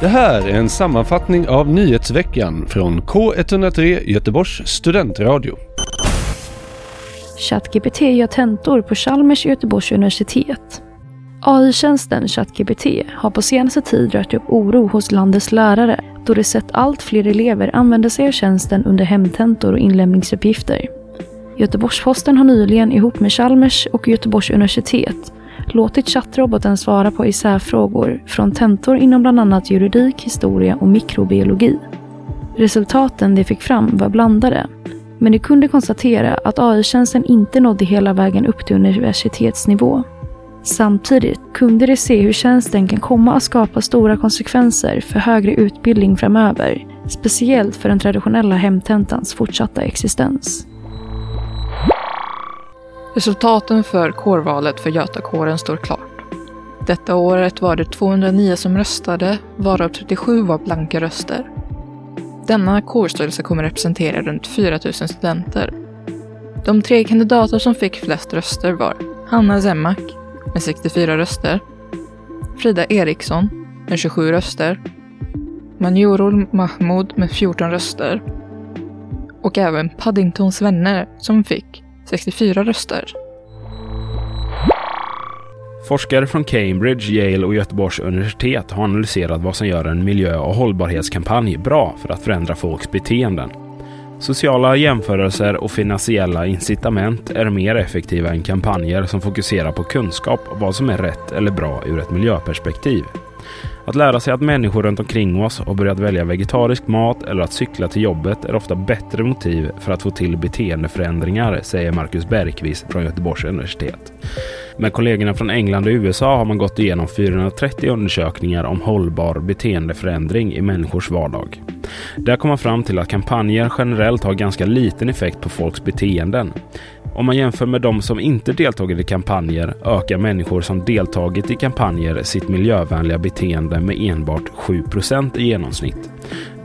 Det här är en sammanfattning av nyhetsveckan från K103 Göteborgs studentradio. ChatGPT gör tentor på Chalmers Göteborgs universitet. AI-tjänsten ChatGPT har på senaste tid rört upp oro hos landets lärare då de sett allt fler elever använda sig av tjänsten under hemtentor och inlämningsuppgifter. Göteborgs-Posten har nyligen ihop med Chalmers och Göteborgs universitet låtit chattroboten svara på isärfrågor från tentor inom bland annat juridik, historia och mikrobiologi. Resultaten de fick fram var blandade, men de kunde konstatera att AI-tjänsten inte nådde hela vägen upp till universitetsnivå. Samtidigt kunde de se hur tjänsten kan komma att skapa stora konsekvenser för högre utbildning framöver, speciellt för den traditionella hemtentans fortsatta existens. Resultaten för kårvalet för Götakåren står klart. Detta året var det 209 som röstade, varav 37 var blanka röster. Denna kårstyrelse kommer representera runt 4 000 studenter. De tre kandidater som fick flest röster var Hanna Zemmak med 64 röster, Frida Eriksson med 27 röster, Manjurul Mahmoud med 14 röster och även Paddingtons vänner som fick 64 röster. Forskare från Cambridge, Yale och Göteborgs universitet har analyserat vad som gör en miljö och hållbarhetskampanj bra för att förändra folks beteenden. Sociala jämförelser och finansiella incitament är mer effektiva än kampanjer som fokuserar på kunskap om vad som är rätt eller bra ur ett miljöperspektiv. Att lära sig att människor runt omkring oss har börjat välja vegetarisk mat eller att cykla till jobbet är ofta bättre motiv för att få till beteendeförändringar, säger Marcus Bergqvist från Göteborgs universitet. Med kollegorna från England och USA har man gått igenom 430 undersökningar om hållbar beteendeförändring i människors vardag. Där kom man fram till att kampanjer generellt har ganska liten effekt på folks beteenden. Om man jämför med de som inte deltagit i kampanjer ökar människor som deltagit i kampanjer sitt miljövänliga beteende med enbart 7 i genomsnitt.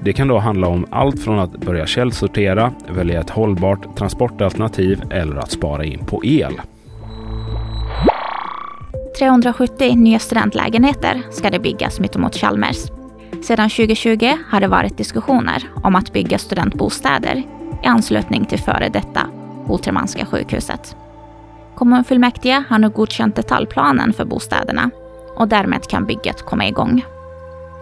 Det kan då handla om allt från att börja källsortera, välja ett hållbart transportalternativ eller att spara in på el. 370 nya studentlägenheter ska det byggas mittemot Chalmers. Sedan 2020 har det varit diskussioner om att bygga studentbostäder i anslutning till före detta Ultramanska sjukhuset. Kommunfullmäktige har nu godkänt detaljplanen för bostäderna och därmed kan bygget komma igång.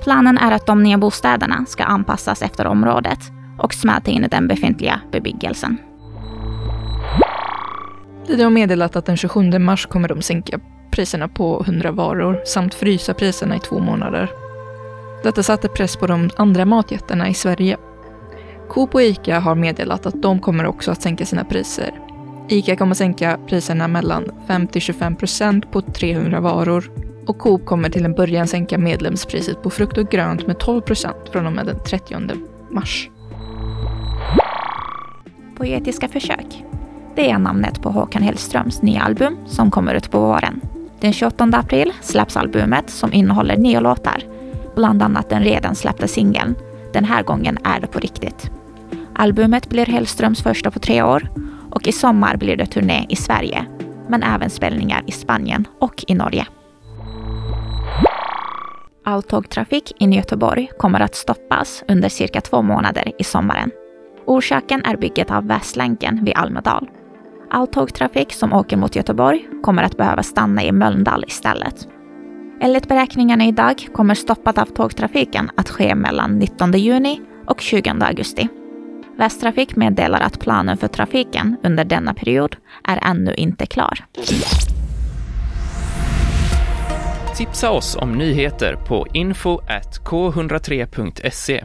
Planen är att de nya bostäderna ska anpassas efter området och smälta in i den befintliga bebyggelsen. Lidö har meddelat att den 27 mars kommer de sänka priserna på 100 varor samt frysa priserna i två månader. Detta satte press på de andra matjättarna i Sverige. Coop och Ica har meddelat att de kommer också att sänka sina priser. Ica kommer sänka priserna mellan 5-25 procent på 300 varor och Coop kommer till en början sänka medlemspriset på frukt och grönt med 12 procent från och med den 30 mars. Poetiska försök. Det är namnet på Håkan Hellströms nya album som kommer ut på våren. Den 28 april släpps albumet som innehåller nio låtar, bland annat den redan släppta singeln den här gången är det på riktigt. Albumet blir Hellströms första på tre år och i sommar blir det turné i Sverige, men även spelningar i Spanien och i Norge. All tågtrafik in i Göteborg kommer att stoppas under cirka två månader i sommaren. Orsaken är bygget av Västlänken vid Almedal. All tågtrafik som åker mot Göteborg kommer att behöva stanna i Mölndal istället. Enligt beräkningarna idag kommer stoppat av tågtrafiken att ske mellan 19 juni och 20 augusti. Västtrafik meddelar att planen för trafiken under denna period är ännu inte klar. Tipsa oss om nyheter på info k103.se.